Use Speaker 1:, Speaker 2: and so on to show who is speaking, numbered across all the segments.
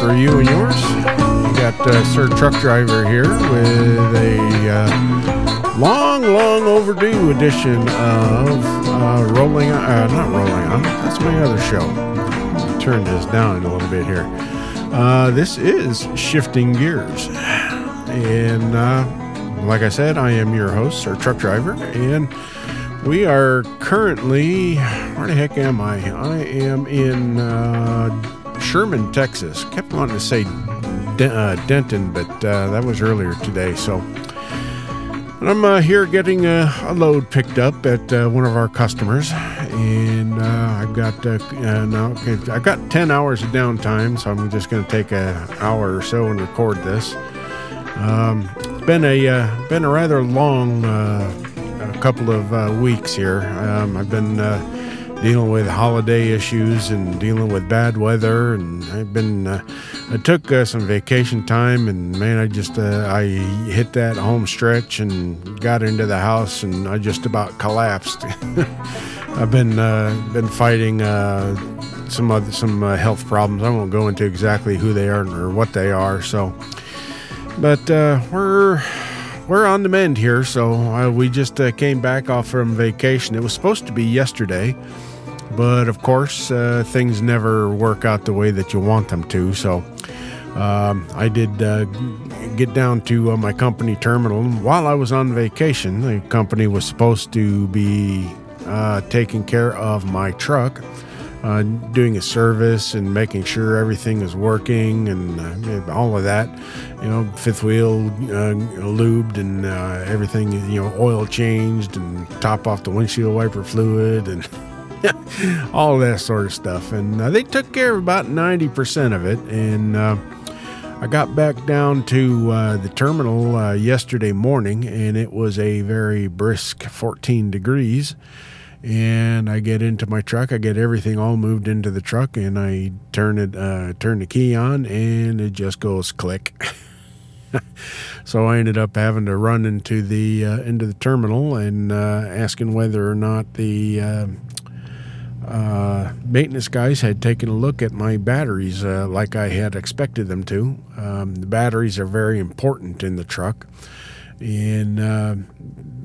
Speaker 1: for you and yours. You got uh, Sir Truck Driver here with a uh, long, long overdue edition of uh, Rolling On. Uh, not Rolling On, that's my other show. Turn this down a little bit here. Uh, this is Shifting Gears. And uh, like I said, I am your host, Sir Truck Driver, and we are currently, where the heck am I? I am in uh, Sherman, Texas. Kept wanting to say De- uh, Denton, but uh, that was earlier today. So I'm uh, here getting a, a, load picked up at uh, one of our customers, and uh, I've got now I've got 10 hours of downtime, so I'm just going to take an hour or so and record this. Um, it's been a been a rather long couple of uh, weeks here. Um, I've been uh, dealing with holiday issues and dealing with bad weather, and I've been. Uh, I took uh, some vacation time, and man, I just uh, I hit that home stretch and got into the house, and I just about collapsed. I've been uh, been fighting some other some health problems. I won't go into exactly who they are or what they are. So, but we're we're on the mend here. So uh, we just uh, came back off from vacation. It was supposed to be yesterday, but of course, uh, things never work out the way that you want them to. So um, I did uh, get down to uh, my company terminal while I was on vacation. The company was supposed to be uh, taking care of my truck uh, doing a service and making sure everything is working and uh, all of that. You know, fifth wheel lubed and everything, you know, oil changed and top off the windshield wiper fluid and all that sort of stuff. And uh, they took care of about 90% of it. And uh, I got back down to the terminal yesterday morning and it was a very brisk 14 degrees and I get into my truck. I get everything all moved into the truck, and I turn it, uh, turn the key on, and it just goes click. so I ended up having to run into the uh, into the terminal and uh, asking whether or not the uh, uh, maintenance guys had taken a look at my batteries uh, like I had expected them to. Um, the batteries are very important in the truck, and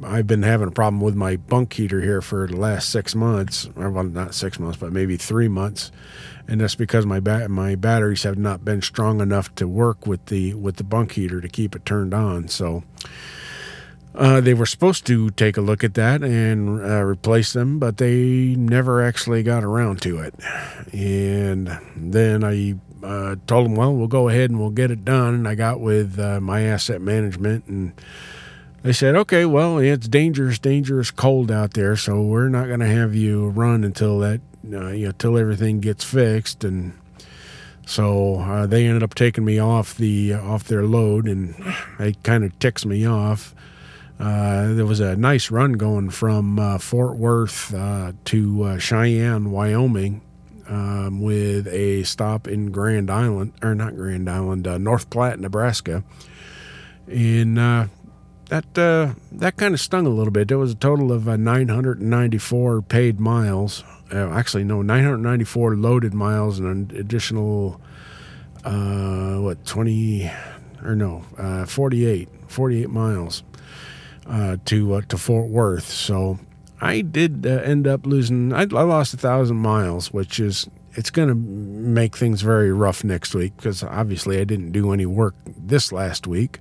Speaker 1: I've been having a problem with my bunk heater here for the last six months. Well, not six months, but maybe three months, and that's because my ba- my batteries have not been strong enough to work with the with the bunk heater to keep it turned on. So. Uh, they were supposed to take a look at that and uh, replace them, but they never actually got around to it. And then I uh, told them, well, we'll go ahead and we'll get it done. And I got with uh, my asset management and they said, okay, well, it's dangerous, dangerous cold out there, so we're not going to have you run until that, uh, you know, until everything gets fixed. And so uh, they ended up taking me off the off their load, and it kind of ticks me off. Uh, there was a nice run going from uh, Fort Worth uh, to Cheyenne, Wyoming, um, with a stop in Grand Island, or not Grand Island, North Platte, Nebraska. And that uh, that kind of stung a little bit. There was a total of uh, 994 paid miles. Uh, actually, no, 994 loaded miles and an additional uh, what 20 or no uh, 48 48 miles uh, to uh, to Fort Worth. So I did uh, end up losing. I, I lost a thousand miles, which is it's going to make things very rough next week because obviously I didn't do any work this last week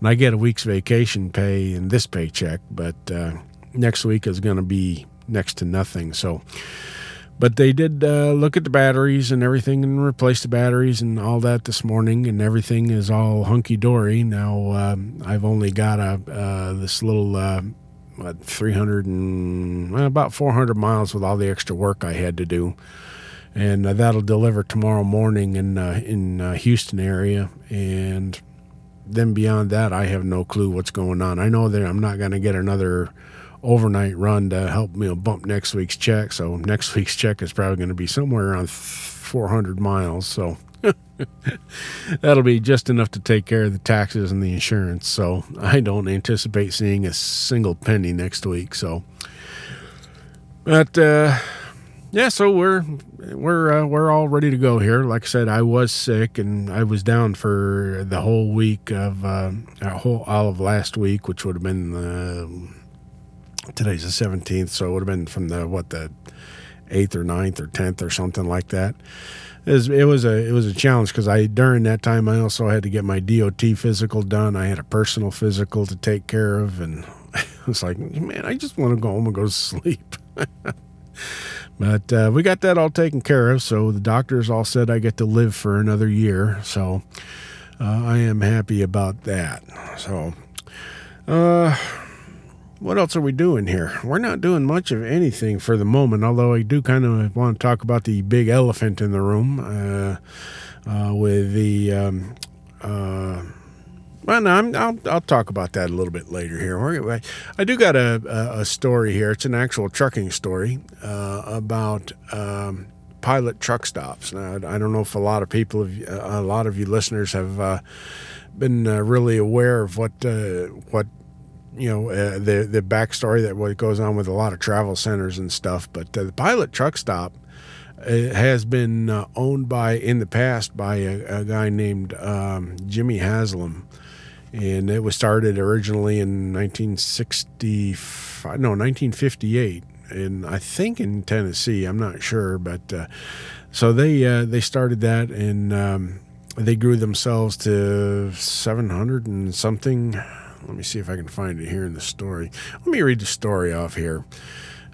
Speaker 1: and I get a week's vacation pay in this paycheck, but uh, next week is going to be next to nothing. So, but they did uh, look at the batteries and everything and replace the batteries and all that this morning, and everything is all hunky dory. Now um, I've only got a uh, this little. Uh, what, 300 and about 400 miles with all the extra work I had to do and uh, that'll deliver tomorrow morning in uh, in uh, Houston area. And then beyond that, I have no clue what's going on. I know that I'm not going to get another overnight run to help me bump next week's check. So next week's check is probably going to be somewhere around 400 miles. So that'll be just enough to take care of the taxes and the insurance. So I don't anticipate seeing a single penny next week. So, but uh, yeah, so we're we're uh, we're all ready to go here. Like I said, I was sick and I was down for the whole week of uh, whole all of last week, which would have been uh, today's the seventeenth, so it would have been from the what the eighth or 9th or tenth or something like that. It was, was a it was a challenge because I during that time I also had to get my DOT physical done. I had a personal physical to take care of, and it's like, man, I just want to go home and go to sleep. but uh, we got that all taken care of. So the doctors all said I get to live for another year. So uh, I am happy about that. So, uh, what else are we doing here? We're not doing much of anything for the moment, although I do kind of want to talk about the big elephant in the room uh, uh, with the. Um, uh, well, no, i will I'll talk about that a little bit later here. I do got a, a, story here. It's an actual trucking story uh, about um, pilot truck stops. Now, I don't know if a lot of people, have, a lot of you listeners, have uh, been uh, really aware of what what you know uh, the the backstory that what goes on with a lot of travel centers and stuff. But uh, the Pilot Truck Stop uh, has been uh, owned by in the past by a, a guy named um, Jimmy Haslam, and it was started originally in 1965, no 1958, and I think in Tennessee. I'm not sure, but uh, so they uh, they started that and. Um, they grew themselves to 700 and something let me see if I can find it here in the story. Let me read the story off here.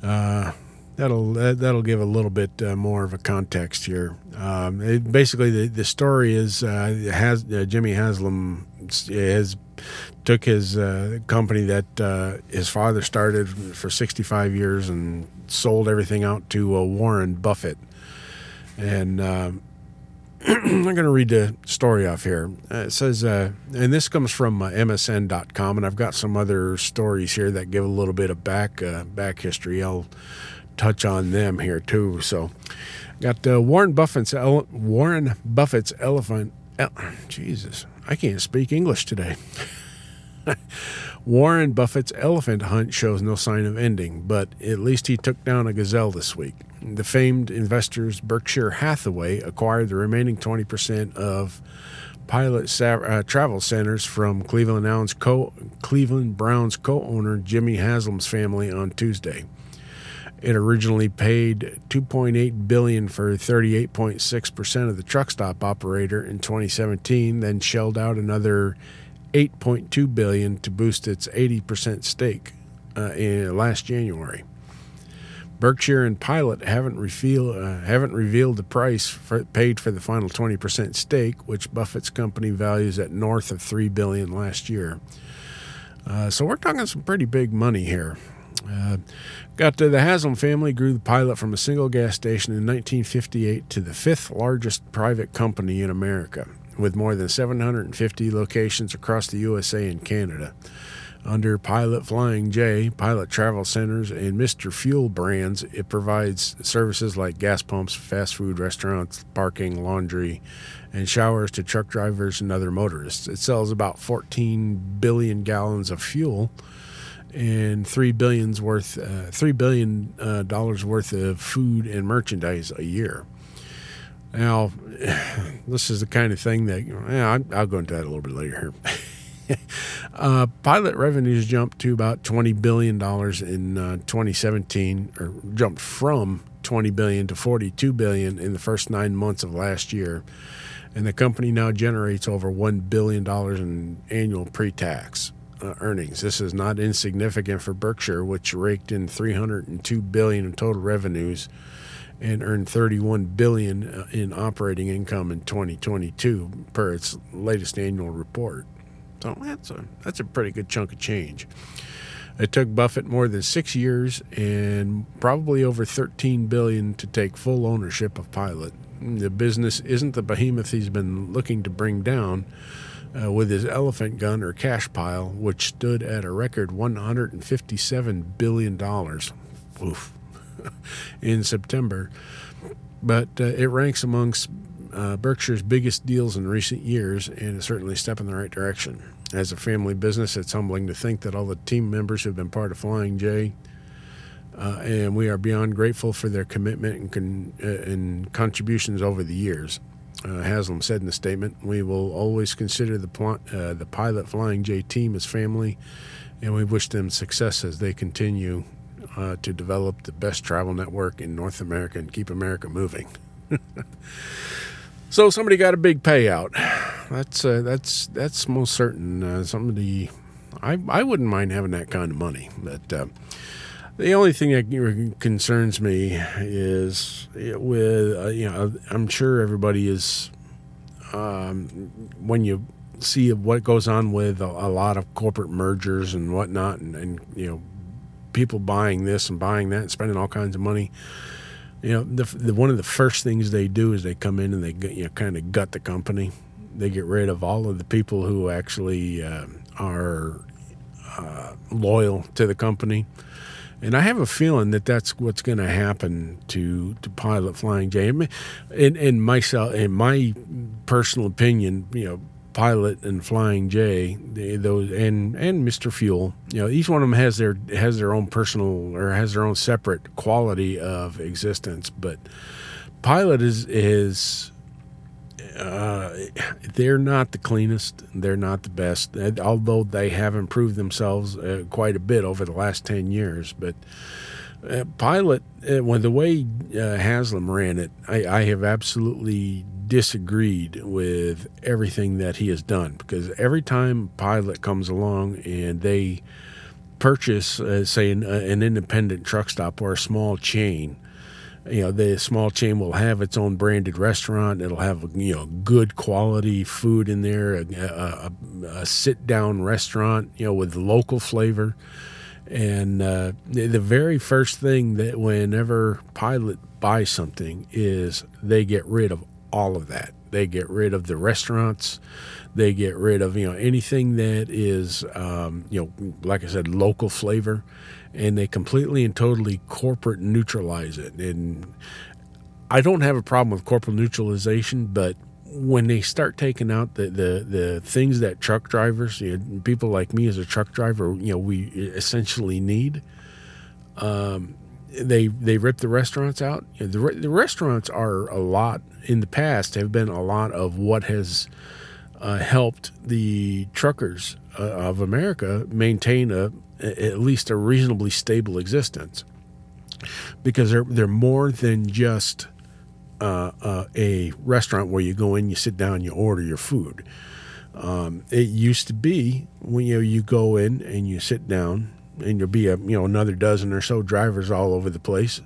Speaker 1: Uh, that'll that'll give a little bit uh, more of a context here. Um, it, basically, the, the story is uh, has uh, Jimmy Haslam has took his uh, company that uh, his father started for 65 years and sold everything out to uh, Warren Buffett, and um, I'm going to read the story off here. Uh, it says, uh, and this comes from uh, MSN.com, and I've got some other stories here that give a little bit of back uh, back history. I'll touch on them here too. So, got uh, Warren Buffett's ele- Warren Buffett's elephant. El- Jesus, I can't speak English today. Warren Buffett's elephant hunt shows no sign of ending, but at least he took down a gazelle this week. The famed investors Berkshire Hathaway acquired the remaining 20% of Pilot uh, Travel Centers from Cleveland co- Cleveland Browns co-owner Jimmy Haslam's family on Tuesday. It originally paid 2.8 billion for 38.6% of the truck stop operator in 2017, then shelled out another 8.2 billion to boost its 80% stake uh, in last January. Berkshire and Pilot haven't, revealed, uh, haven't revealed the price for, paid for the final 20% stake, which Buffett's company values at north of 3 billion last year. Uh, so we're talking some pretty big money here. Uh, got the Haslam family grew the Pilot from a single gas station in 1958 to the fifth largest private company in America, with more than 750 locations across the USA and Canada under Pilot Flying J, Pilot Travel Centers, and Mr. Fuel brands. It provides services like gas pumps, fast food restaurants, parking, laundry, and showers to truck drivers and other motorists. It sells about 14 billion gallons of fuel and three billions worth, uh, three billion uh, dollars worth of food and merchandise a year. Now, this is the kind of thing that I'll go into that a little bit later here. uh, pilot revenues jumped to about $20 billion in uh, 2017, or jumped from 20 billion to 42 billion in the first nine months of last year. And the company now generates over $1 billion in annual pre tax uh, earnings. This is not insignificant for Berkshire, which raked in 302 billion in total revenues and earned 31 billion uh, in operating income in 2022 per its latest annual report. So that's a that's a pretty good chunk of change. It took Buffett more than six years and probably over 13 billion to take full ownership of Pilot. The business isn't the behemoth he's been looking to bring down uh, with his elephant gun or cash pile, which stood at a record 157 billion dollars. in September, but uh, it ranks amongst uh, Berkshire's biggest deals in recent years and is certainly a step in the right direction. As a family business, it's humbling to think that all the team members who've been part of Flying J Uh, and we are beyond grateful for their commitment and, con- uh, and contributions over the years. Uh, Haslam said in the statement, "We will always consider the pl- uh, the pilot Flying J team as family, and we wish them success as they continue uh, to develop the best travel network in North America and keep America moving." so somebody got a big payout. That's uh, that's that's most certain. Uh, somebody, I I wouldn't mind having that kind of money, but. Uh, the only thing that concerns me is with uh, you know I'm sure everybody is um, when you see what goes on with a, a, lot of corporate mergers and whatnot, and, and, you know people buying this and buying that and spending all kinds of money. You know, the, the one of the first things they do is they come in and they you know kind of gut the company. They get rid of all of the people who actually uh, are uh, loyal to the company and I have a feeling that that's what's going to happen to to Pilot Flying J. In, in myself, in my personal opinion, you know, Pilot and Flying J, those and and Mr. Fuel, you know, each one of them has their has their own personal or has their own separate quality of existence. But Pilot is is uh, they're not the cleanest. They're not the best, although they have improved themselves uh, quite a bit over the last 10 years. But uh, Pilot, uh, when the way uh, Haslam ran it, I, I, have absolutely disagreed with everything that he has done because every time Pilot comes along and they purchase, uh, say, an, an independent truck stop or a small chain, you know the small chain will have its own branded restaurant. It'll have you know good quality food in there a, a, a sit down restaurant you know with local flavor and uh, the very first thing that whenever pilot buys something is they get rid of all of that. They get rid of the restaurants. They get rid of you know anything that is um, you know like i said local flavor. And they completely and totally corporate neutralize it. And I don't have a problem with corporate neutralization, but when they start taking out the, the, the things that truck drivers, you know, people like me as a truck driver, you know, we essentially need, um, they they rip the restaurants out. You know, the, the restaurants are a lot in the past have been a lot of what has uh, helped the truckers uh, of America maintain a at least a reasonably stable existence because they're they're more than just uh, uh, a restaurant where you go in, you sit down, you order your food. Um, it used to be when you know, you go in and you sit down, and you'll be a you know another dozen or so drivers all over the place,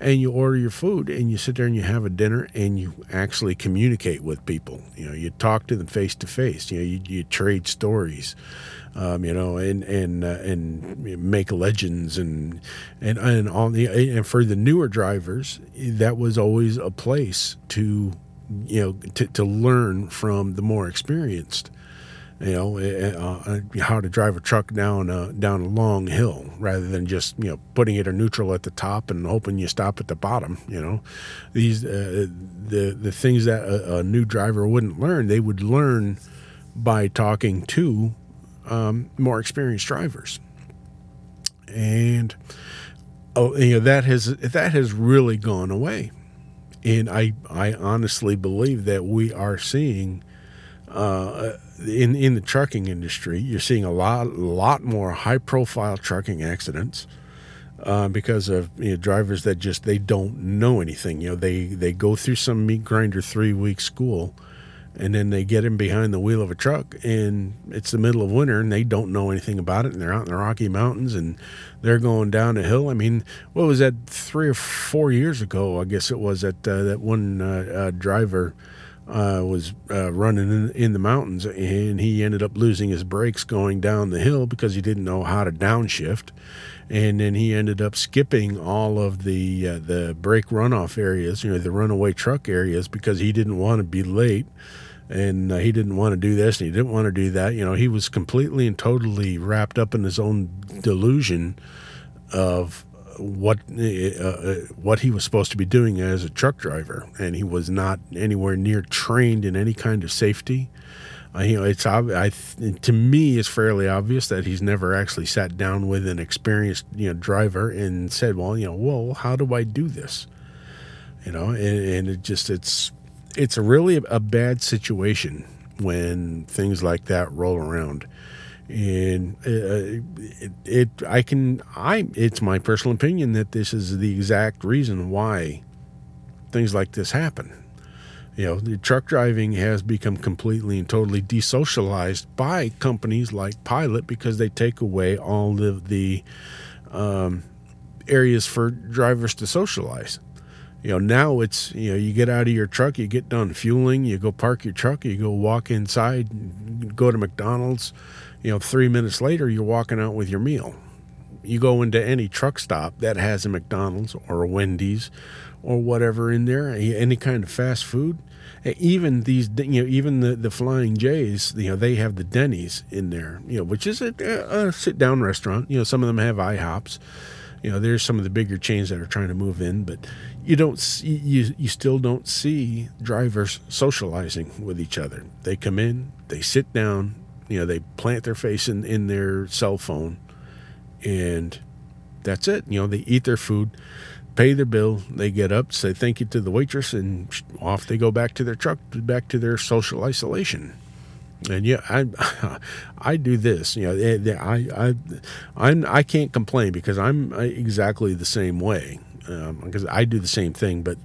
Speaker 1: and you order your food and you sit there and you have a dinner and you actually communicate with people. You know, you talk to them face to face. You know, you, you trade stories um, you know, and and uh, and make legends and and and on the and for the newer drivers, that was always a place to you know to, to learn from the more experienced you know, eh, eh, uh, how to drive a truck down a, down a long hill rather than just you know putting it in neutral at the top and hoping you stop at the bottom. You know, these uh, the the things that a, a, new driver wouldn't learn, they would learn by talking to um, more experienced drivers, and oh, you know that has that has really gone away, and I I honestly believe that we are seeing. Uh, in in the trucking industry, you're seeing a lot lot more high profile trucking accidents uh, because of you know, drivers that just they don't know anything. You know, they they go through some meat grinder three week school, and then they get in behind the wheel of a truck and it's the middle of winter and they don't know anything about it and they're out in the rocky mountains and they're going down a hill i mean what was that three or four years ago i guess it was that uh, that one uh, uh, driver uh, was uh, running in, in, the mountains and he ended up losing his brakes going down the hill because he didn't know how to downshift and then he ended up skipping all of the uh, the brake runoff areas you know the runaway truck areas because he didn't want to be late and uh, he didn't want to do this and he didn't want to do that. You know, he was completely and totally wrapped up in his own delusion of what uh, uh, what he was supposed to be doing as a truck driver, and he was not anywhere near trained in any kind of safety. Uh, you know, it's I to me it's fairly obvious that he's never actually sat down with an experienced you know driver and said, well, you know, well, how do I do this? You know, and, and it just it's it's really a bad situation when things like that roll around and uh, it, it, I can I it's my personal opinion that this is the exact reason why things like this happen. You know, the truck driving has become completely and totally desocialized by companies like Pilot because they take away all of the um, areas for drivers to socialize. You know, now it's, you know, you get out of your truck, you get done fueling, you go park your truck, you go walk inside, go to McDonald's, you know, three minutes later, you're walking out with your meal. You go into any truck stop that has a McDonald's or a Wendy's or whatever in there, any kind of fast food. Even these, you know, even the, the Flying J's, you know, they have the Denny's in there, you know, which is a, a sit down restaurant. You know, some of them have IHOPs. You know, there's some of the bigger chains that are trying to move in, but you don't see, you you still don't see drivers socializing with each other. They come in, they sit down, you know, they plant their face in, in their cell phone and that's it. You know, they eat their food, pay their bill, they get up, say thank you to the waitress, and off they go back to their truck, back to their social isolation. And yeah, I I do this. You know, eh, I I I'm I can't complain because I'm exactly the same way because um, I do the same thing, but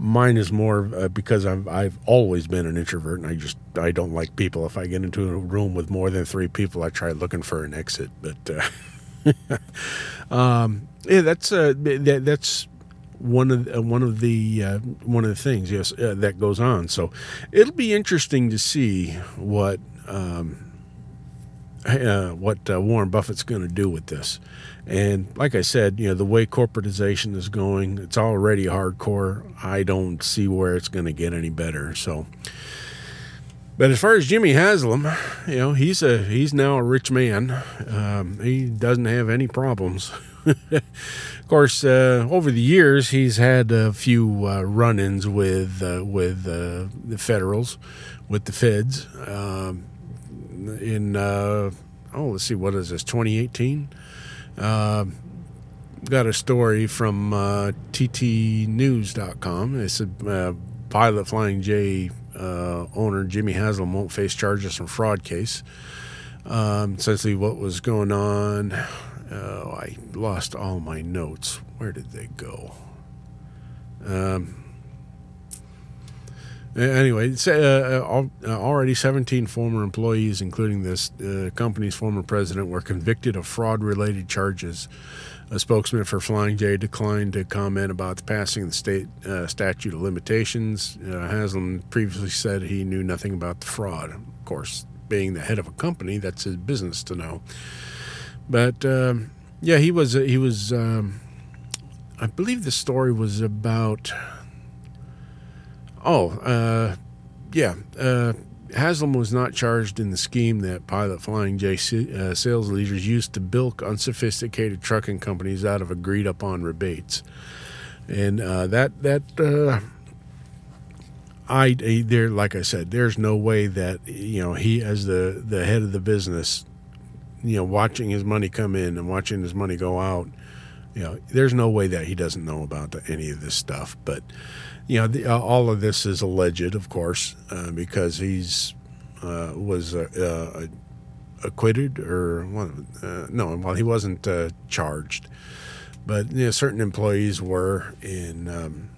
Speaker 1: Mine is more uh, because I've I've always been an introvert, and I just I don't like people. If I get into a room with more than three people, I try looking for an exit. But uh, um, yeah, that's uh, that, that's one of uh, one of the uh, one of the things yes uh, that goes on. So it'll be interesting to see what. Um, uh, what uh, Warren Buffett's going to do with this. And like I said, you know, the way corporatization is going, it's already hardcore. I don't see where it's going to get any better. So, but as far as Jimmy Haslam, you know, he's a he's now a rich man. Um, he doesn't have any problems. of course, uh, over the years, he's had a few uh, run-ins with uh, with uh, the Federals, with the Feds. Um, in uh, oh, let's see, what is this? 2018. Uh, got a story from uh, TTNews.com. It's a uh, pilot Flying J uh, owner Jimmy Haslam won't face charges from fraud case. Um, essentially, what was going on? Oh, I lost all my notes. Where did they go? Um, Anyway, uh, uh, uh, already 17 former employees, including this uh, company's former president, were convicted of fraud related charges. A spokesman for Flying J declined to comment about the passing of the state uh, statute of limitations. Uh, Haslam previously said he knew nothing about the fraud. Of course, being the head of a company, that's his business to know. But um, yeah, he was, he was, um, I believe the story was about Oh, uh, yeah. Uh, Haslam was not charged in the scheme that Pilot Flying J uh, sales leaders used to bilk unsophisticated trucking companies out of agreed upon rebates, and uh, that that uh, I there like I said, there's no way that you know he as the the head of the business, you know, watching his money come in and watching his money go out, you know, there's no way that he doesn't know about the, any of this stuff, but you know, the, uh, all of this is alleged, of course, uh, because he's uh, was uh, uh, acquitted or uh, no, well, he wasn't charged, but you know, certain employees were in. Um,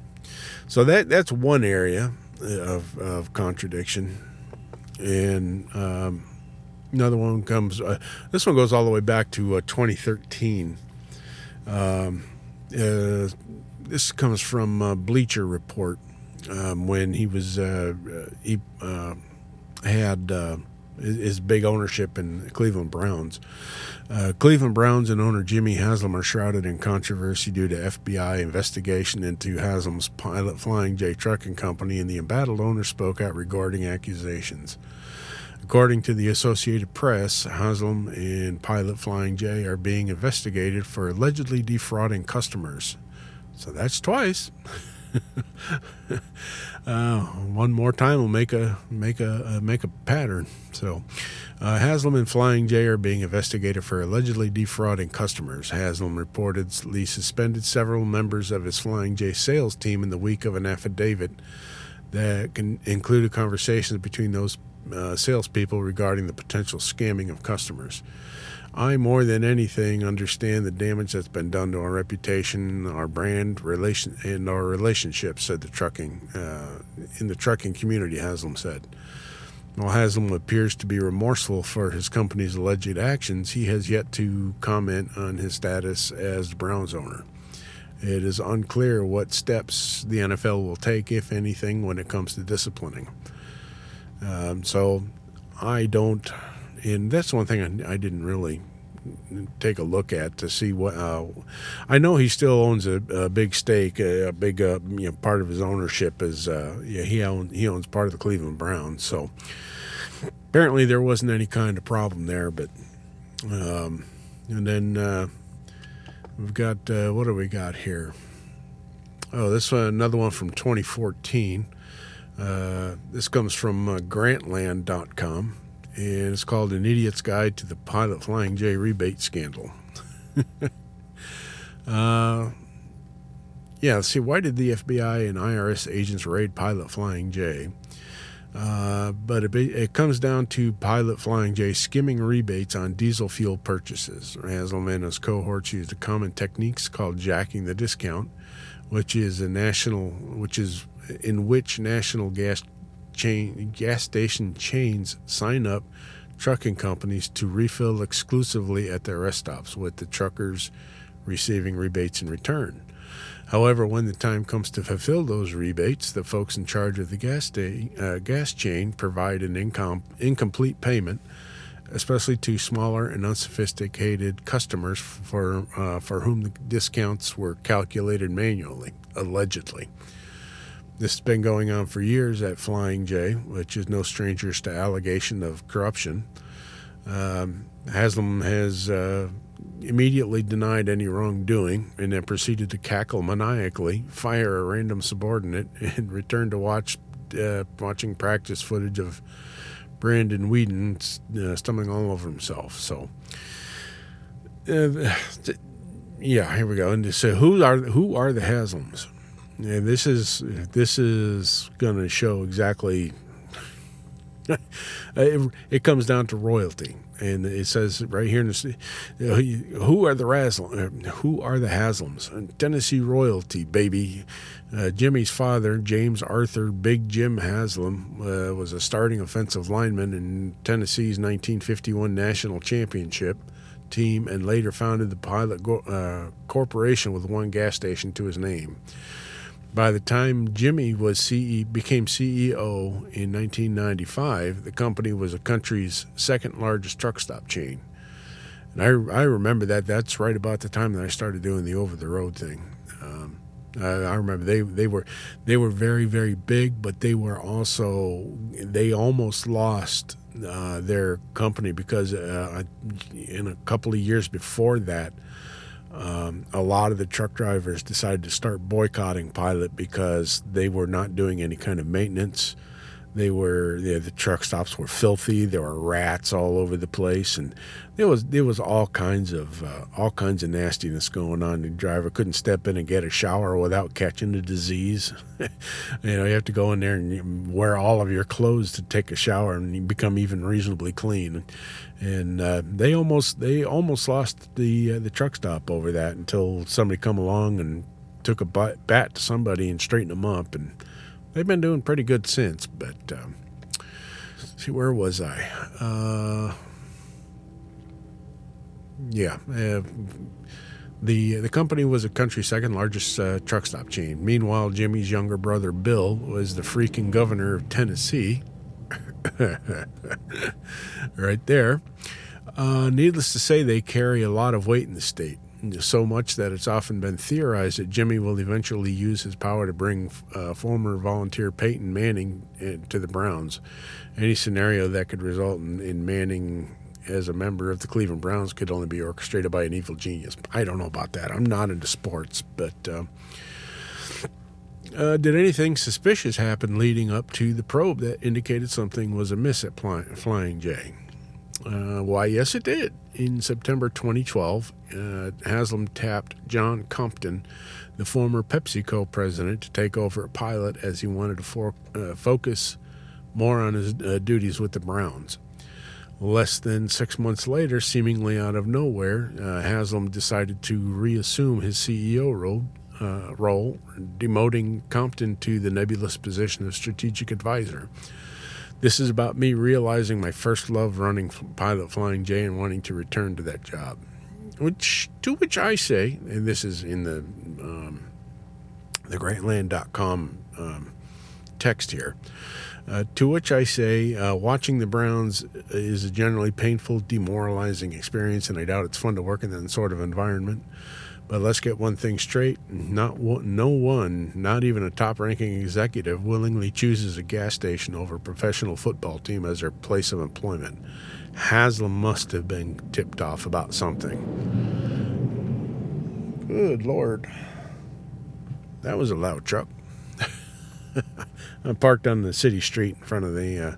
Speaker 1: so that that's one area of, of contradiction, and um, another one comes. this one goes all the way back to 2013. Um, this comes from uh, Bleacher Report um, when he was uh, uh he uh, had his big ownership in Cleveland Browns. Uh, Cleveland Browns and owner Jimmy Haslam are shrouded in controversy due to FBI investigation into Haslam's Pilot Flying J Trucking Company, and the embattled owner spoke out regarding accusations. According to the Associated Press, Haslam and Pilot Flying J are being investigated for allegedly defrauding customers. So that's twice. uh, one more time will make a make a uh, make a pattern. So, uh, Haslam and Flying J are being investigated for allegedly defrauding customers. Haslam reportedly suspended several members of his Flying J sales team in the week of an affidavit that can included conversations between those uh, salespeople regarding the potential scamming of customers. I, more than anything, understand the damage that's been done to our reputation, our brand, relation, and our relationships," said the trucking uh, in the trucking community. Haslam said. While Haslam appears to be remorseful for his company's alleged actions, he has yet to comment on his status as the Browns owner. It is unclear what steps the NFL will take, if anything, when it comes to disciplining. Um, so I don't, and that's one thing I, I, didn't really take a look at to see what. Uh, I know he still owns a, a big stake, a, a big uh, you know, part of his ownership is uh, yeah he owns he owns part of the Cleveland Browns. So apparently there wasn't any kind of problem there, but um, and then uh, we've got uh, what do we got here? Oh, this one another one from 2014. Uh, this comes from grantland.com, and it's called An Idiot's Guide to the Pilot Flying J Rebate Scandal. uh, yeah, see, why did the FBI and IRS agents raid Pilot Flying J? Uh, but it, it, comes down to Pilot Flying J skimming rebates on diesel fuel purchases. Haslam and his cohorts used a common techniques called jacking the discount, which is a national, which is in which national gas chain gas station chains sign up trucking companies to refill exclusively at their rest stops, with the truckers receiving rebates in return. However, when the time comes to fulfill those rebates, the folks in charge of the gas, day, uh, gas chain provide an incom- incomplete payment, especially to smaller and unsophisticated customers for, uh, for whom the discounts were calculated manually, allegedly. This has been going on for years at Flying J, which is no strangers to allegation of corruption. Um, Haslam has uh, immediately denied any wrongdoing and then proceeded to cackle maniacally, fire a random subordinate, and return to watch uh, watching practice footage of Brandon Weeden uh, stumbling all over himself. So, uh, yeah, here we go. And so, who are who are the Haslams? Yeah, this is this is going to show exactly. it, it, comes down to royalty, and it says right here in the who are the Haslam, who are the Haslams? Tennessee royalty, baby. Uh, Jimmy's father, James Arthur Big Jim Haslam, uh, was a starting offensive lineman in Tennessee's 1951 national championship team, and later founded the Pilot uh, Corporation with one gas station to his name. By the time Jimmy was CE, became CEO in 1995, the company was the country's second largest truck stop chain. And I, I remember that. That's right about the time that I started doing the over the road thing. Um, I, I, remember they, they were they were very very big, but they were also they almost lost uh, their company because uh, in a couple of years before that, um, a lot of the truck drivers decided to start boycotting Pilot because they were not doing any kind of maintenance. They were you know, the truck stops were filthy. There were rats all over the place, and there was there was all kinds of uh, all kinds of nastiness going on. The driver couldn't step in and get a shower without catching the disease. you know, you have to go in there and wear all of your clothes to take a shower, and become even reasonably clean and uh, they almost they almost lost the uh, the truck stop over that until somebody come along and took a bat to somebody and straightened them up, and they've been doing pretty good since. But um, see, where was I? Uh, yeah. Uh, the, the company was a country's second largest uh, truck stop chain. Meanwhile, Jimmy's younger brother Bill was the freaking governor of Tennessee, right there. Uh, needless to say, they carry a lot of weight in the state, so much that it's often been theorized that Jimmy will eventually use his power to bring uh, former volunteer Peyton Manning uh, to the Browns. Any scenario that could result in, in Manning as a member of the Cleveland Browns could only be orchestrated by an evil genius. I don't know about that. I'm not into sports, but. Uh, uh, did anything suspicious happen leading up to the probe that indicated something was amiss at Flying J? Uh, why, yes, it did. In September 2012, uh, Haslam tapped John Compton, the former PepsiCo president, to take over Pilot as he wanted to for, uh, focus more on his uh, duties with the Browns. Less than six months later, seemingly out of nowhere, uh, Haslam decided to reassume his CEO role, uh, role, demoting Compton to the nebulous position of strategic advisor. This is about me realizing my first love running Pilot Flying J and wanting to return to that job. Which, to which I say, and this is in the um, the Grantland.com um, text here. Uh, to which I say, uh, watching the Browns is a generally painful, demoralizing experience, and I doubt it's fun to work in that sort of environment. But let's get one thing straight: not one, no one, not even a top-ranking executive, willingly chooses a gas station over a professional football team as their place of employment. Haslam must have been tipped off about something. Good lord, that was a loud truck. I'm parked on the city street in front of the. Uh,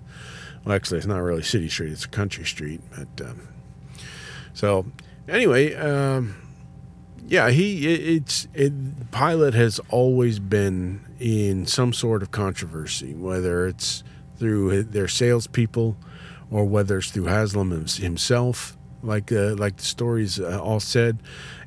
Speaker 1: well, actually, it's not really city street; it's a country street. But um, so anyway, um, yeah, he it's it, Pilot has always been in some sort of controversy, whether it's through their salespeople or whether it's through Haslam himself. Like uh, like the stories uh, all said,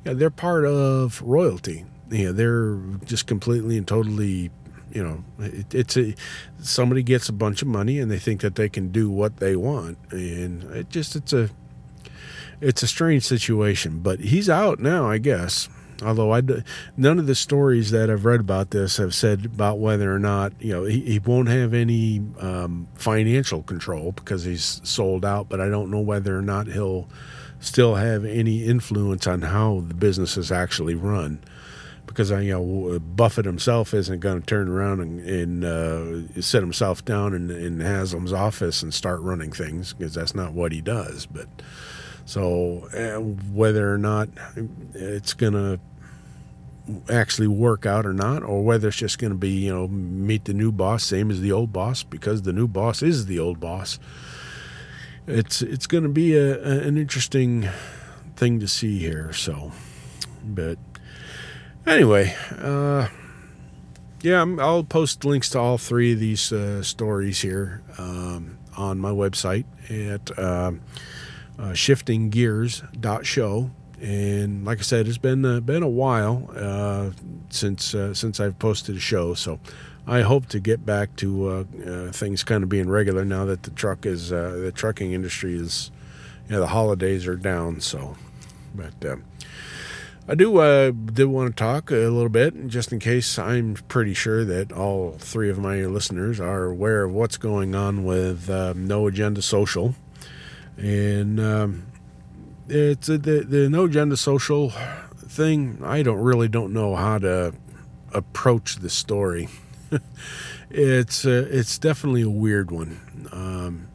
Speaker 1: yeah, they're part of royalty. Yeah, they're just completely and totally you know, it, it's a somebody gets a bunch of money and they think that they can do what they want, and it just it's a it's a strange situation. But he's out now, I guess. Although I, none of the stories that I've read about this have said about whether or not you know he, he won't have any um, financial control because he's sold out. But I don't know whether or not he'll still have any influence on how the business is actually run because you know Buffett himself isn't going to turn around and, and uh, set himself down in, in Haslam's office and start running things because that's not what he does. But so uh, whether or not it's going to actually work out or not, or whether it's just going to be you know meet the new boss same as the old boss because the new boss is the old boss. It's it's going to be a, a an interesting thing to see here. So, but Anyway, uh, yeah, i will post links to all three of these uh, stories here um, on my website at um, uh, shiftinggears.show. And like I said, it's been uh, been a while uh, since uh, since I've posted a show, so I hope to get back to uh, things kind of being regular now that the truck is the trucking industry is, you know, the holidays are down. So, but I do uh, did want to talk a little bit, just in case I'm pretty sure that all three of my listeners are aware of what's going on with uh, No Agenda Social, and um, it's uh, the the No Agenda Social thing. I don't really don't know how to approach the story. it's uh, it's definitely a weird one. Um,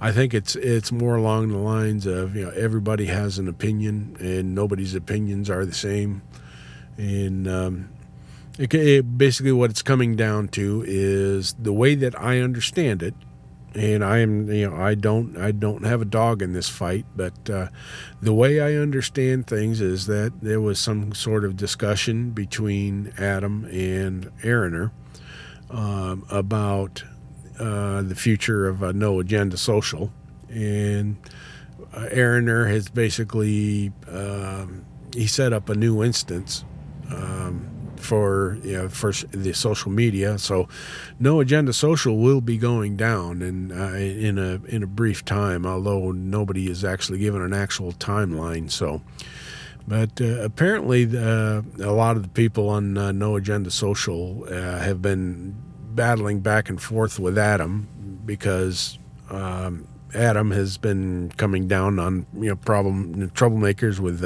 Speaker 1: I think it's it's more along the lines of you know everybody has an opinion and nobody's opinions are the same, and um, it, it, basically what it's coming down to is the way that I understand it, and I am you know I don't I don't have a dog in this fight, but uh, the way I understand things is that there was some sort of discussion between Adam and Aaroner um, about uh, the future of uh, No Agenda Social, and uh, has basically um, he set up a new instance um, for you know for the social media. So, No Agenda Social will be going down and uh, in a in a brief time, although nobody is actually given an actual timeline. So. But uh, apparently, uh, a lot of the people on uh, No Agenda Social uh, have been battling back and forth with Adam because um, Adam has been coming down on you know problem troublemakers with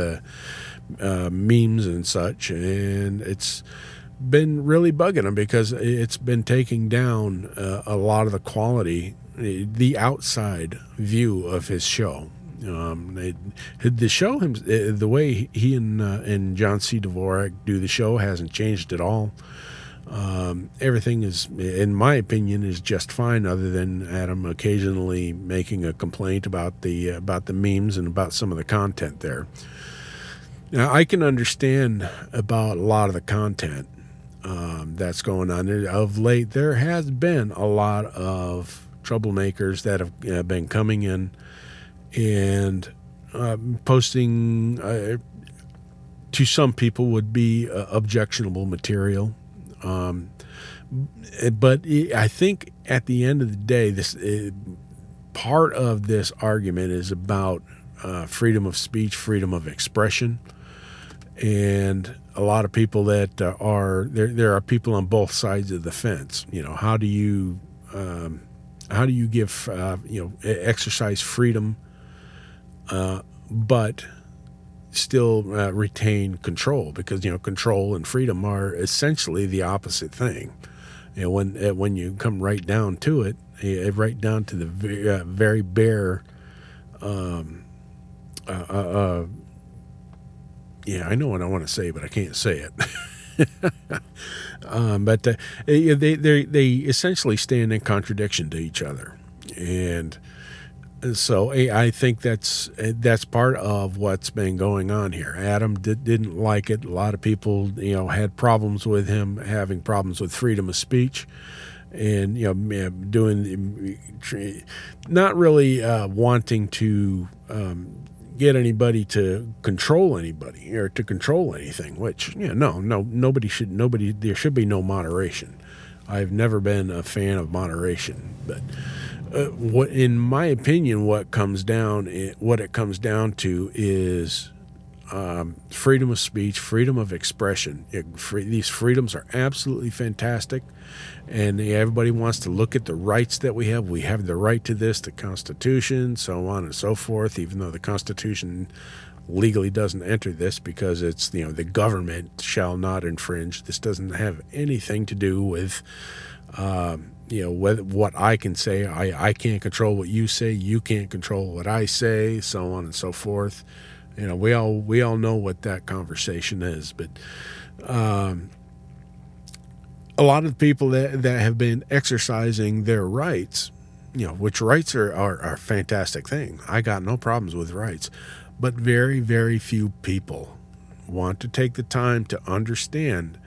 Speaker 1: uh, uh, memes and such, and it's been really bugging him because it's been taking down uh, a lot of the quality, the outside view of his show. Um, it, the show, the way he and uh, and John C. Dvorak do the show hasn't changed at all. Um, everything is, in my opinion, is just fine. Other than Adam occasionally making a complaint about the about the memes and about some of the content there. Now I can understand about a lot of the content um, that's going on. Of late, there has been a lot of troublemakers that have uh, been coming in and uh, posting. Uh, to some people, would be uh, objectionable material. Um, but I think at the end of the day, this part of this argument is about uh, freedom of speech, freedom of expression, and a lot of people that uh, are there. There are people on both sides of the fence. You know, how do you um, how do you give uh, you know exercise freedom, uh, but still uh, retain control? Because you know, control and freedom are essentially the opposite thing. You know, when uh, when you come right down to it, uh, right down to the very, very bare. Um, yeah, I know what I want to say, but I can't say it. um, but uh, they, they, they essentially stand in contradiction to each other. And so I think that's that's part of what's been going on here. Adam did, didn't like it. A lot of people, you know, had problems with him having problems with freedom of speech, and you know, doing not really uh, wanting to um, get anybody to control anybody or to control anything. Which you know, no, no, nobody should. Nobody. There should be no moderation. I've never been a fan of moderation, but uh, what, in my opinion, what comes down, what it comes down to is um, freedom of speech, freedom of expression. It, free, these freedoms are absolutely fantastic, and everybody wants to look at the rights that we have. We have the right to this, the Constitution, so on and so forth. Even though the Constitution legally doesn't enter this because it's you know the government shall not infringe. This doesn't have anything to do with. Um, you know what, I can say. I, I can't control what you say. You can't control what I say. So on and so forth you know, we all we all know what that conversation is, but um, a lot of people that that have been exercising their rights, you know, which rights are, are, are a fantastic thing. I got no problems with rights, but very very few people want to take the time to understand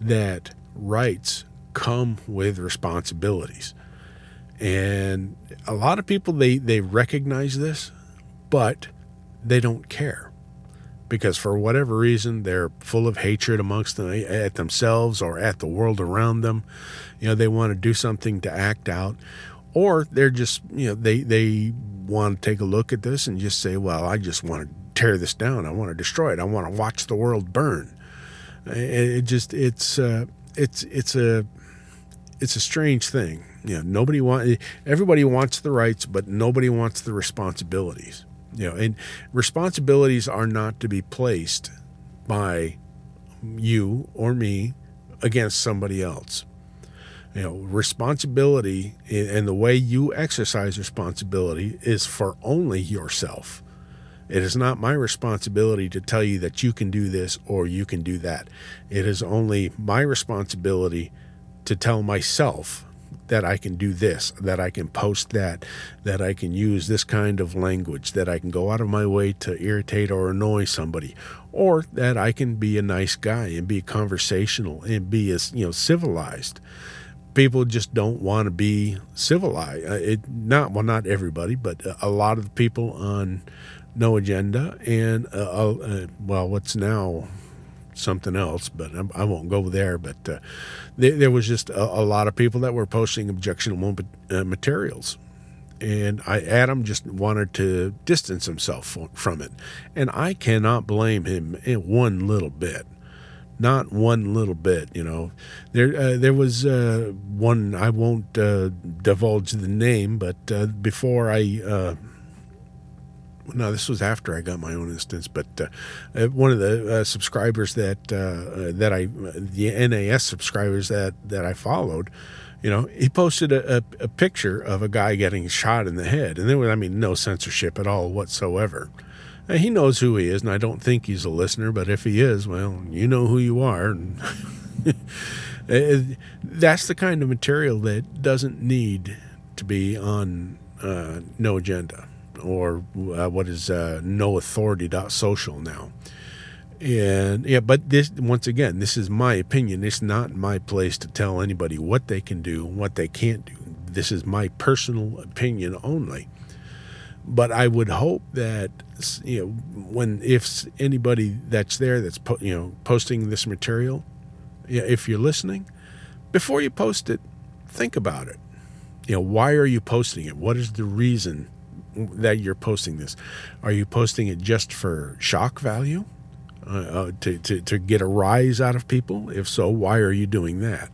Speaker 1: that rights come with responsibilities. And a lot of people they they recognize this, but they don't care because for whatever reason they're full of hatred amongst them at themselves or at the world around them. You know they want to do something to act out or they're just you know they they want to take a look at this and just say well i just want to tear this down. I want to destroy it. I want to watch the world burn. It just it's uh, it's it's a it's a strange thing. You know nobody want everybody wants the rights but nobody wants the responsibilities you know, and responsibilities are not to be placed by you or me against somebody else. You know, responsibility and the way you exercise responsibility is for only yourself. It is not my responsibility to tell you that you can do this or you can do that. It is only my responsibility to tell myself that I can do this, that I can post that, that I can use this kind of language, that I can go out of my way to irritate or annoy somebody, or that I can be a nice guy and be conversational and be as you know civilized. People just don't want to be civilized. Uh, it not well, not everybody, but a lot of people on no agenda and uh, uh, well, what's now something else, but I, won't go there. But uh, there, there, was just a, a, lot of people that were posting objectionable uh, materials. And I, Adam just wanted to distance himself from it. And I cannot blame him in one little bit. Not one little bit, you know. There, uh, there was uh, one. I won't uh, divulge the name, but uh, before I no, this was after I got my own instance, but uh, uh one of the uh, subscribers that uh, uh that I the NAS subscribers that that I followed, you know, he posted a, a, a, picture of a guy getting shot in the head, and there was I mean no censorship at all whatsoever. And he knows who he is, and I don't think he's a listener, but if he is, well, you know who you are. Uh, that's the kind of material that doesn't need to be on no agenda or uh, what is uh, no authority social now. And yeah, but this once again, this is my opinion. It's not my place to tell anybody what they can do, and what they can't do. This is my personal opinion only. But I would hope that you know when if anybody that's there that's po- you know posting this material, if you're listening, before you post it, think about it. You know, why are you posting it? What is the reason that you're posting this? Are you posting it just for shock value? Uh, uh, to, to, to get a rise out of people? If so, why are you doing that?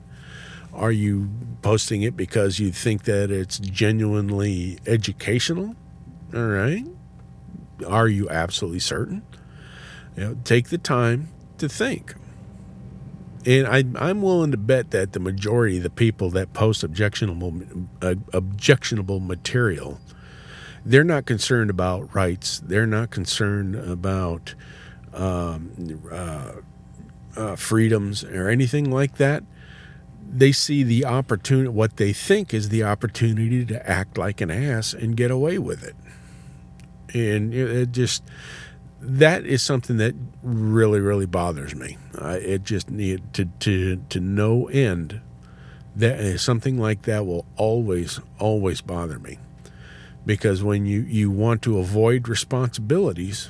Speaker 1: Are you posting it because you think that it's genuinely educational? All right. Are you absolutely certain? You know, take the time to think. And I, I'm willing to bet that the majority of the people that post objectionable, uh, objectionable material, they're not concerned about rights. They're not concerned about um, uh, uh, freedoms or anything like that. They see the opportunity, what they think is the opportunity to act like an ass and get away with it. And it just, that is something that really, really bothers me. Uh, it just need to, to, to no end that something like that will always, always bother me. Because when you, you want to avoid responsibilities,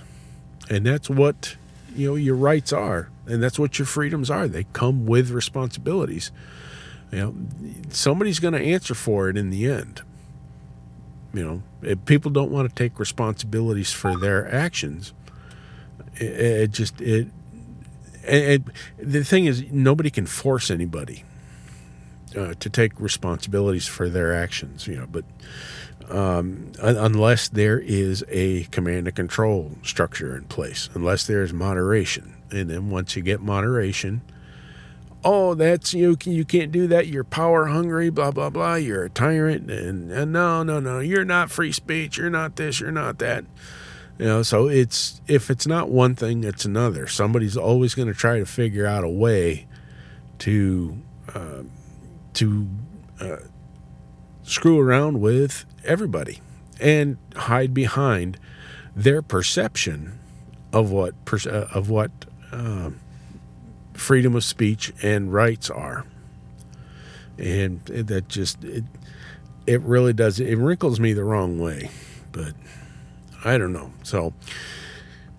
Speaker 1: and that's what you know your rights are and that's what your freedoms are. They come with responsibilities. You know somebody's going to answer for it in the end. You know if people don't want to take responsibilities for their actions it, it just it, it, the thing is nobody can force anybody uh, to take responsibilities for their actions you know but um, unless there is a command and control structure in place, unless there's moderation. And then once you get moderation, oh, that's you. You can't do that. You're power hungry. Blah blah blah. You're a tyrant. And, and no, no, no. You're not free speech. You're not this. You're not that. You know. So it's if it's not one thing, it's another. Somebody's always going to try to figure out a way to uh, to uh, screw around with everybody and hide behind their perception of what uh, of what uh, freedom of speech and rights are, and that just it it really does it wrinkles me the wrong way, but I don't know. So,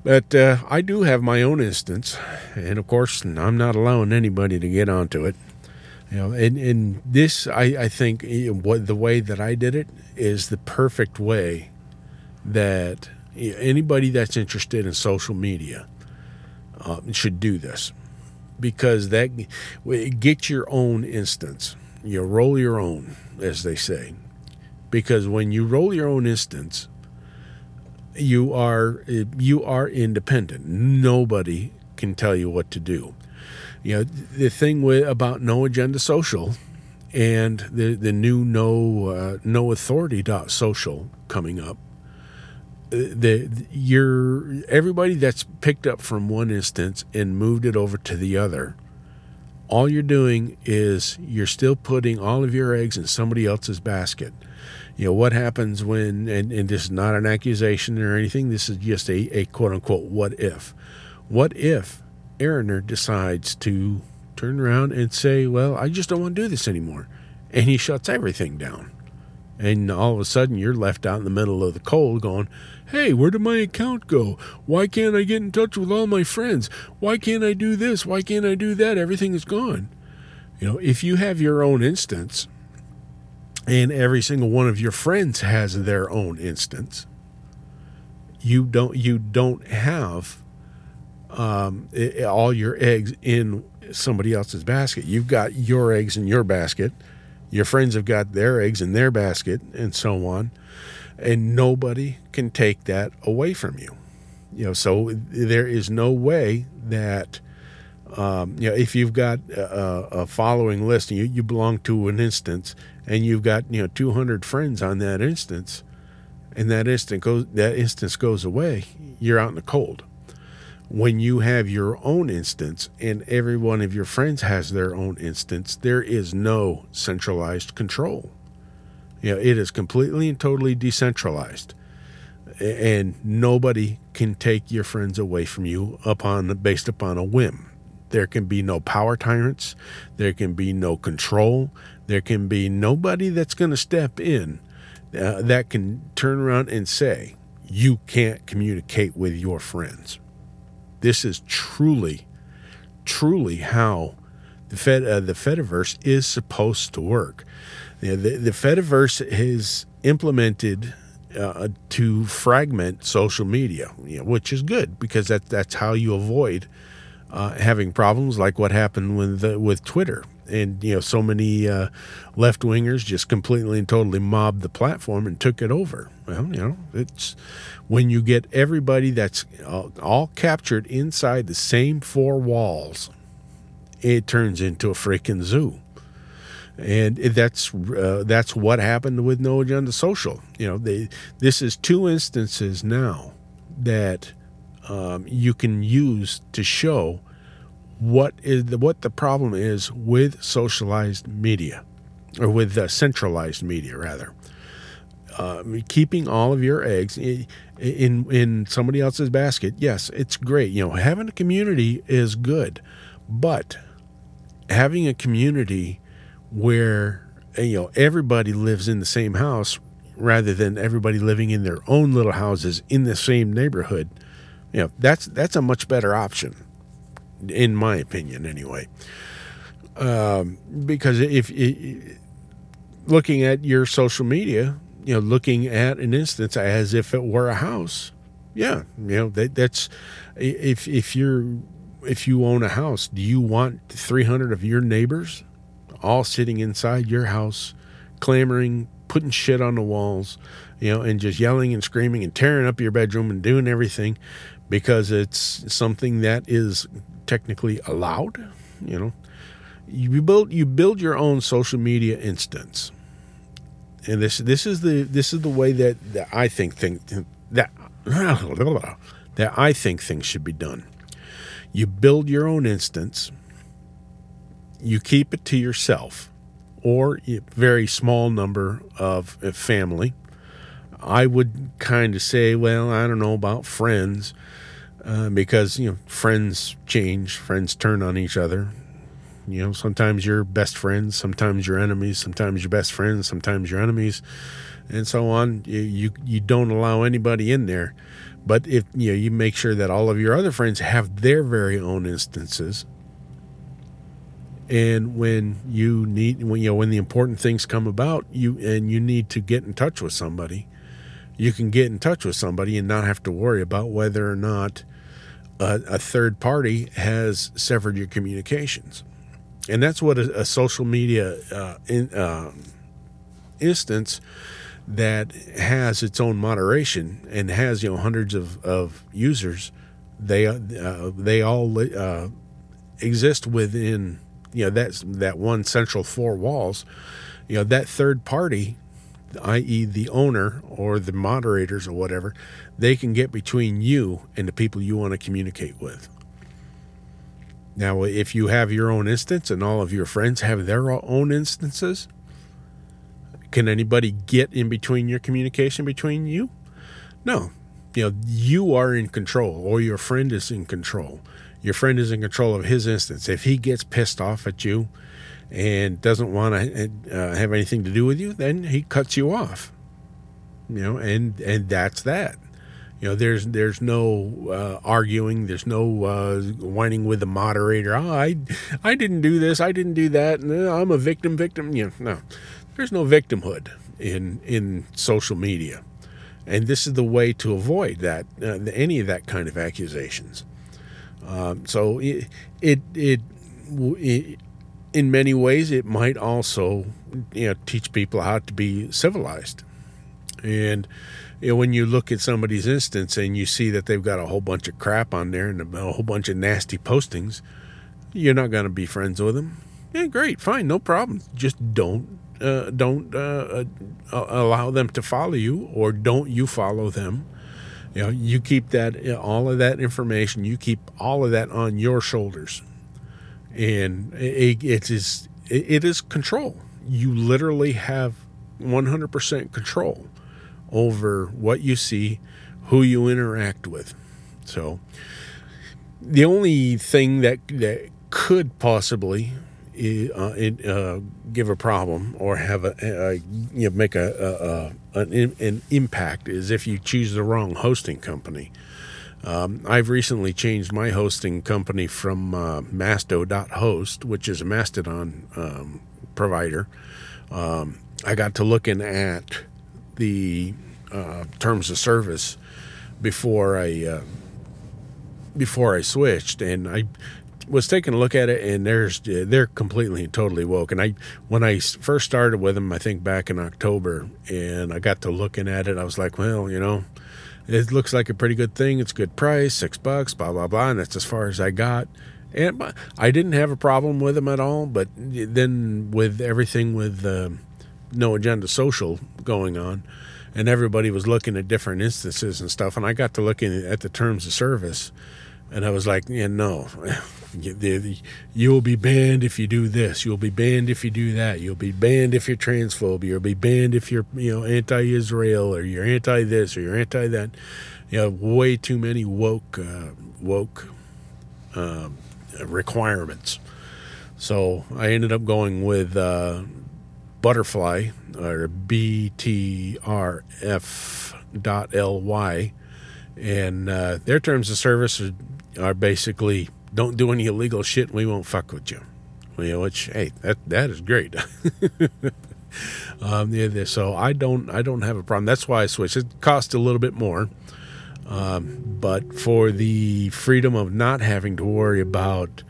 Speaker 1: but uh, I do have my own instance, and of course I'm not allowing anybody to get onto it. You know, and, and this, I, I think, what the way that I did it is the perfect way that anybody that's interested in social media uh, should do this because that get your own instance. You roll your own, as they say, because when you roll your own instance, you are you are independent. Nobody can tell you what to do you know the thing with about no agenda social and the the new no uh, no authority dot social coming up uh, the you're everybody that's picked up from one instance and moved it over to the other all you're doing is you're still putting all of your eggs in somebody else's basket. You know what happens when and, and this is not an accusation or anything this is just a, a quote unquote what if. What if Aaroner decides to turn around and say, Well, I just don't want to do this anymore. And he shuts everything down. And all of a sudden, you're left out in the middle of the cold going, Hey, where did my account go? Why can't I get in touch with all my friends? Why can't I do this? Why can't I do that? Everything is gone. You know, if you have your own instance and every single one of your friends has their own instance, you don't you don't have um, it, all your eggs in somebody else's basket. You've got your eggs in your basket. Your friends have got their eggs in their basket, and so on. And nobody can take that away from you. You know, so there is no way that um, you know if you've got a, a following list and you, you belong to an instance and you've got you know 200 friends on that instance, and that instant goes that instance goes away, you're out in the cold when you have your own instance and every one of your friends has their own instance, there is no centralized control. You know, it is completely and totally decentralized. And nobody can take your friends away from you upon based upon a whim. There can be no power tyrants, there can be no control, there can be nobody that's going to step in uh, that can turn around and say, you can't communicate with your friends. This is truly, truly how the Fed, uh, the Fediverse is supposed to work. You know, the, the Fediverse is implemented uh, to fragment social media, you know, which is good because that, that's how you avoid uh, having problems like what happened with with Twitter and you know so many uh, left wingers just completely and totally mobbed the platform and took it over. Well, you know, it's when you get everybody that's all, captured inside the same four walls, it turns into a freaking zoo. And that's uh, that's what happened with No Agenda Social. You know, they this is two instances now that um, you can use to show what is the, what the problem is with socialized media, or with uh, centralized media rather. Uh, keeping all of your eggs in, in in somebody else's basket, yes, it's great. You know, having a community is good, but having a community where you know everybody lives in the same house rather than everybody living in their own little houses in the same neighborhood, you know, that's that's a much better option in my opinion, anyway. Um, because if, if looking at your social media, you know, looking at an instance as if it were a house, yeah, you know, that, that's if if you're if you own a house, do you want 300 of your neighbors all sitting inside your house, clamoring, putting shit on the walls, you know, and just yelling and screaming and tearing up your bedroom and doing everything because it's something that is technically allowed. You know, you build you build your own social media instance, and this this is the this is the way that, that I think thing that that I think things should be done. You build your own instance. You keep it to yourself, or a very small number of family. I would kind of say, well, I don't know about friends uh, because you know friends change, friends turn on each other. You know, sometimes you're best friends, sometimes you're enemies, sometimes you're best friends, sometimes you're enemies, and so on. You you, you don't allow anybody in there, but if you know you make sure that all of your other friends have their very own instances. And when you need, when you know, when the important things come about, you and you need to get in touch with somebody, you can get in touch with somebody and not have to worry about whether or not a, a third party has severed your communications. And that's what a, a social media uh, in, uh, instance that has its own moderation and has you know hundreds of, of users they uh, they all uh, exist within you know that's that one central four walls you know that third party i.e., the owner or the moderators or whatever, they can get between you and the people you want to communicate with. Now, if you have your own instance and all of your friends have their own instances, can anybody get in between your communication between you? No. You know, you are in control or your friend is in control. Your friend is in control of his instance. If he gets pissed off at you, and doesn't want to uh, have anything to do with you, then he cuts you off. You know, and and that's that. You know, there's there's no uh, arguing. There's no uh, whining with the moderator. Oh, I I didn't do this. I didn't do that. No, I'm a victim. Victim. You know, no, there's no victimhood in in social media, and this is the way to avoid that uh, any of that kind of accusations. Um, so it it, it, it in many ways, it might also you know teach people how to be civilized. And you know, when you look at somebody's instance and you see that they've got a whole bunch of crap on there and a whole bunch of nasty postings, you're not going to be friends with them. Yeah, great, fine, no problem. Just don't uh, don't uh, uh, allow them to follow you, or don't you follow them, You know, you keep that all of that information. You keep all of that on your shoulders, and it, it is it is control. You literally have 100% control over what you see, who you interact with. So, the only thing that that could possibly uh, it, uh, give a problem or have a, a you know, make a, a, an, an, impact is if you choose the wrong hosting company. Um, I've recently changed my hosting company from uh, Masto.host, which is a Mastodon um, provider. Um, I got to looking at the uh, terms of service before I uh, before I switched, and I was taking a look at it, and there's they're completely and totally woke. And I when I first started with them, I think back in October, and I got to looking at it, I was like, well, you know, it looks like a pretty good thing. It's good price, six bucks, blah blah blah, and that's as far as I got. And I didn't have a problem with them at all. But then with everything with uh, no agenda social going on, and everybody was looking at different instances and stuff, and I got to looking at the terms of service and I was like, yeah, no, you'll be banned if you do this. You'll be banned if you do that. You'll be banned if you're transphobic. You'll be banned if you're, you know, anti-Israel or you're anti this or you're anti that. You have way too many woke, uh, woke uh, requirements. So I ended up going with uh, Btrfly or L Y, and uh, their terms of service are are basically don't do any illegal shit. And we won't fuck with you. Which hey, that that is great. um, yeah, so I don't I don't have a problem. That's why I switched. It costs a little bit more, um, but for the freedom of not having to worry about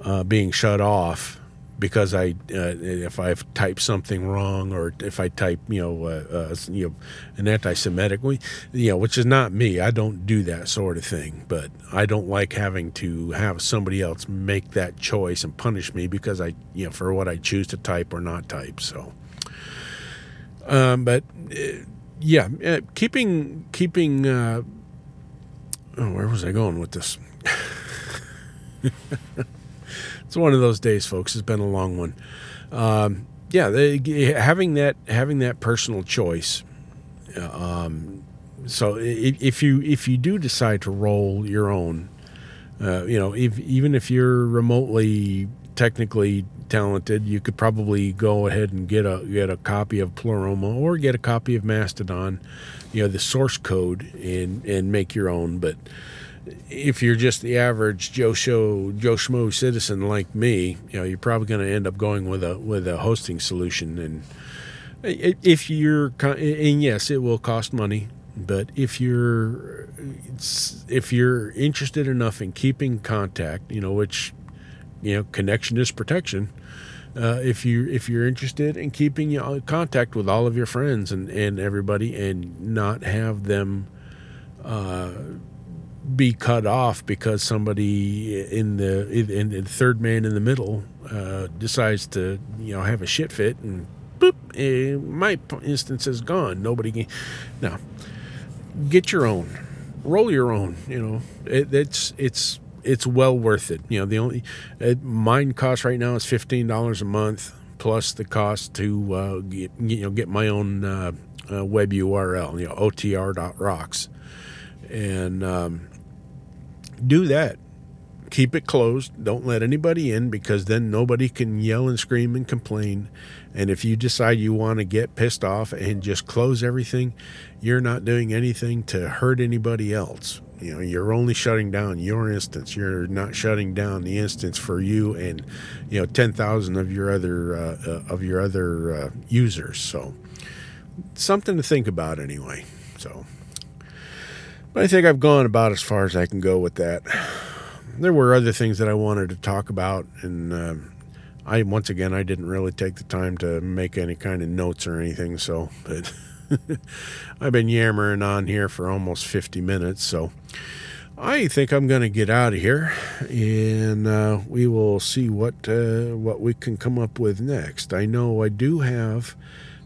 Speaker 1: uh, being shut off because I uh, if I've typed something wrong or if I type you know uh, uh, you know an anti-Semitic, you know, which is not me. I don't do that sort of thing. But I don't like having to have somebody else make that choice and punish me because I you know for what I choose to type or not type. So, um, but uh, yeah, uh, keeping keeping. Uh, oh, where was I going with this? it's one of those days, folks. It's been a long one. Um, yeah, they, having that having that personal choice. Um, so if you if you do decide to roll your own, uh, you know, if, even if you're remotely technically talented, you could probably go ahead and get a get a copy of Pleroma or get a copy of Mastodon, you know, the source code and and make your own. But if you're just the average Joe Show Joe Schmo citizen like me, you know, you're probably going to end up going with a with a hosting solution. And if you're and yes, it will cost money, but if you're if you're interested enough in keeping contact, you know, which you know, connection is protection. Uh, if you if you're interested in keeping know, contact with all of your friends and and everybody, and not have them. Uh, be cut off because somebody in the in, the third man in the middle uh, decides to you know have a shit fit and boop, eh, my instance is gone. Nobody can now get your own, roll your own. You know it, it's it's it's well worth it. You know the only it, mine cost right now is fifteen dollars a month plus the cost to uh, get, you know get my own uh, uh web URL. You know otr.rocks and um, do that. Keep it closed. Don't let anybody in because then nobody can yell and scream and complain. And if you decide you want to get pissed off and just close everything, you're not doing anything to hurt anybody else. You know, you're only shutting down your instance. You're not shutting down the instance for you and you know 10,000 of your other uh, uh, of your other uh, users. So something to think about anyway. So but I think I've gone about as far as I can go with that. There were other things that I wanted to talk about, and uh, I once again I didn't really take the time to make any kind of notes or anything. So, but I've been yammering on here for almost 50 minutes, so I think I'm going to get out of here, and uh, we will see what uh, what we can come up with next. I know I do have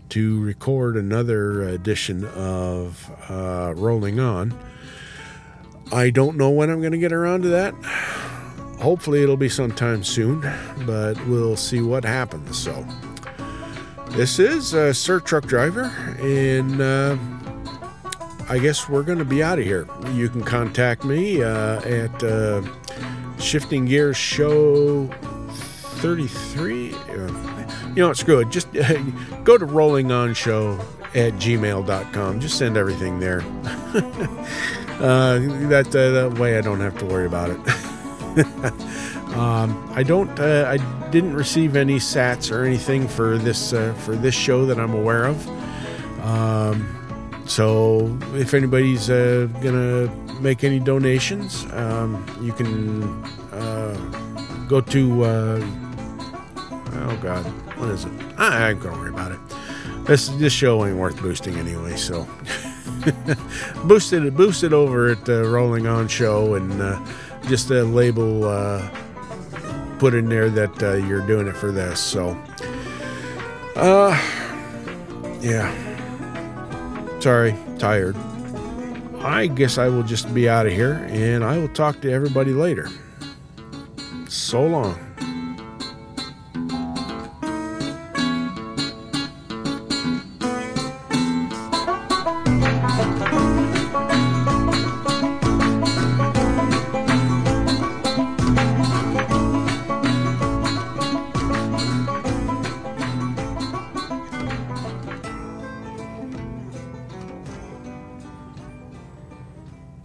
Speaker 1: to record another edition of uh, Rolling On I don't know when I'm going to get around to that. Hopefully, it'll be sometime soon, but we'll see what happens. So, this is uh, Sir Truck Driver, and uh, I guess we're going to be out of here. You can contact me uh, at uh, Shifting Gears Show 33. Uh, you know what? Screw it. Just go to Rolling On Show at gmail.com. Just send everything there. uh, that, uh, that way I don't have to worry about it. um, I don't. Uh, I didn't receive any sats or anything for this uh, for this show that I'm aware of. Um, so if anybody's gonna make any donations, um, you can uh, go to. Uh, oh God, what is it? I, I ain't gonna worry about it. This this show ain't worth boosting anyway, so boost it boost it over at the Rolling On Show and uh, just a label uh, put in there that uh, you're doing it for this. So, uh, yeah. Sorry, tired. I guess I will just be out of here and I will talk to everybody later. So long.